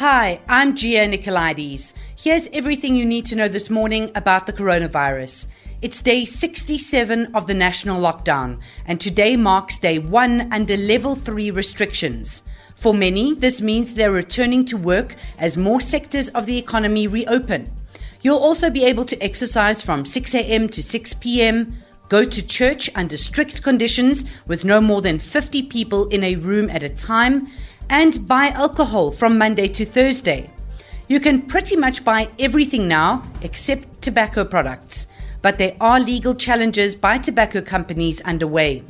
Hi, I'm Gia Nicolaides. Here's everything you need to know this morning about the coronavirus. It's day 67 of the national lockdown, and today marks day one under level three restrictions. For many, this means they're returning to work as more sectors of the economy reopen. You'll also be able to exercise from 6 a.m. to 6 p.m., go to church under strict conditions with no more than 50 people in a room at a time, and buy alcohol from Monday to Thursday. You can pretty much buy everything now except tobacco products, but there are legal challenges by tobacco companies underway.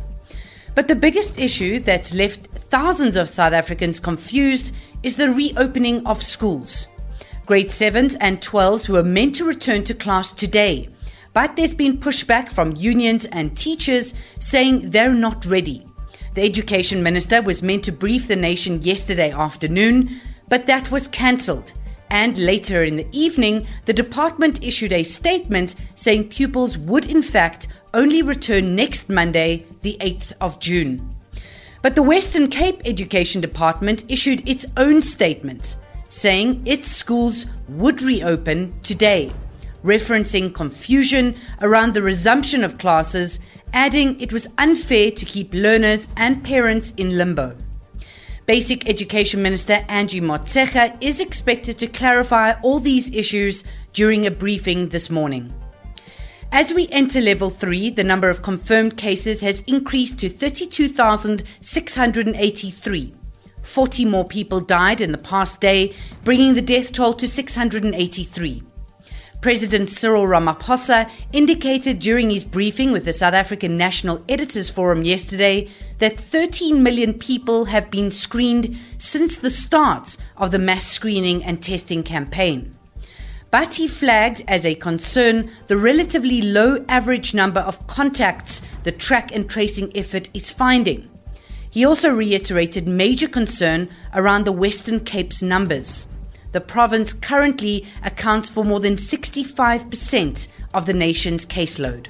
But the biggest issue that's left thousands of South Africans confused is the reopening of schools. Grade 7s and 12s were meant to return to class today, but there's been pushback from unions and teachers saying they're not ready. The Education Minister was meant to brief the nation yesterday afternoon, but that was cancelled. And later in the evening, the department issued a statement saying pupils would, in fact, only return next Monday, the 8th of June. But the Western Cape Education Department issued its own statement, saying its schools would reopen today, referencing confusion around the resumption of classes adding it was unfair to keep learners and parents in limbo. Basic Education Minister Angie Motshekga is expected to clarify all these issues during a briefing this morning. As we enter level 3, the number of confirmed cases has increased to 32,683. 40 more people died in the past day, bringing the death toll to 683. President Cyril Ramaphosa indicated during his briefing with the South African National Editors Forum yesterday that 13 million people have been screened since the start of the mass screening and testing campaign. But he flagged as a concern the relatively low average number of contacts the track and tracing effort is finding. He also reiterated major concern around the Western Cape's numbers the province currently accounts for more than 65% of the nation's caseload.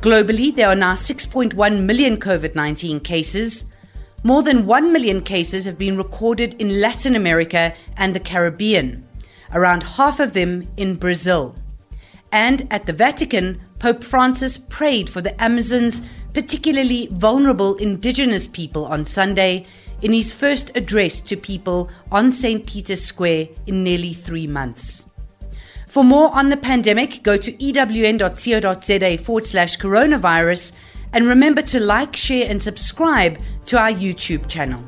Globally, there are now 6.1 million COVID 19 cases. More than 1 million cases have been recorded in Latin America and the Caribbean, around half of them in Brazil. And at the Vatican, Pope Francis prayed for the Amazon's particularly vulnerable indigenous people on Sunday in his first address to people on St. Peter's Square in nearly three months. For more on the pandemic, go to ewn.co.za forward slash coronavirus and remember to like, share, and subscribe to our YouTube channel.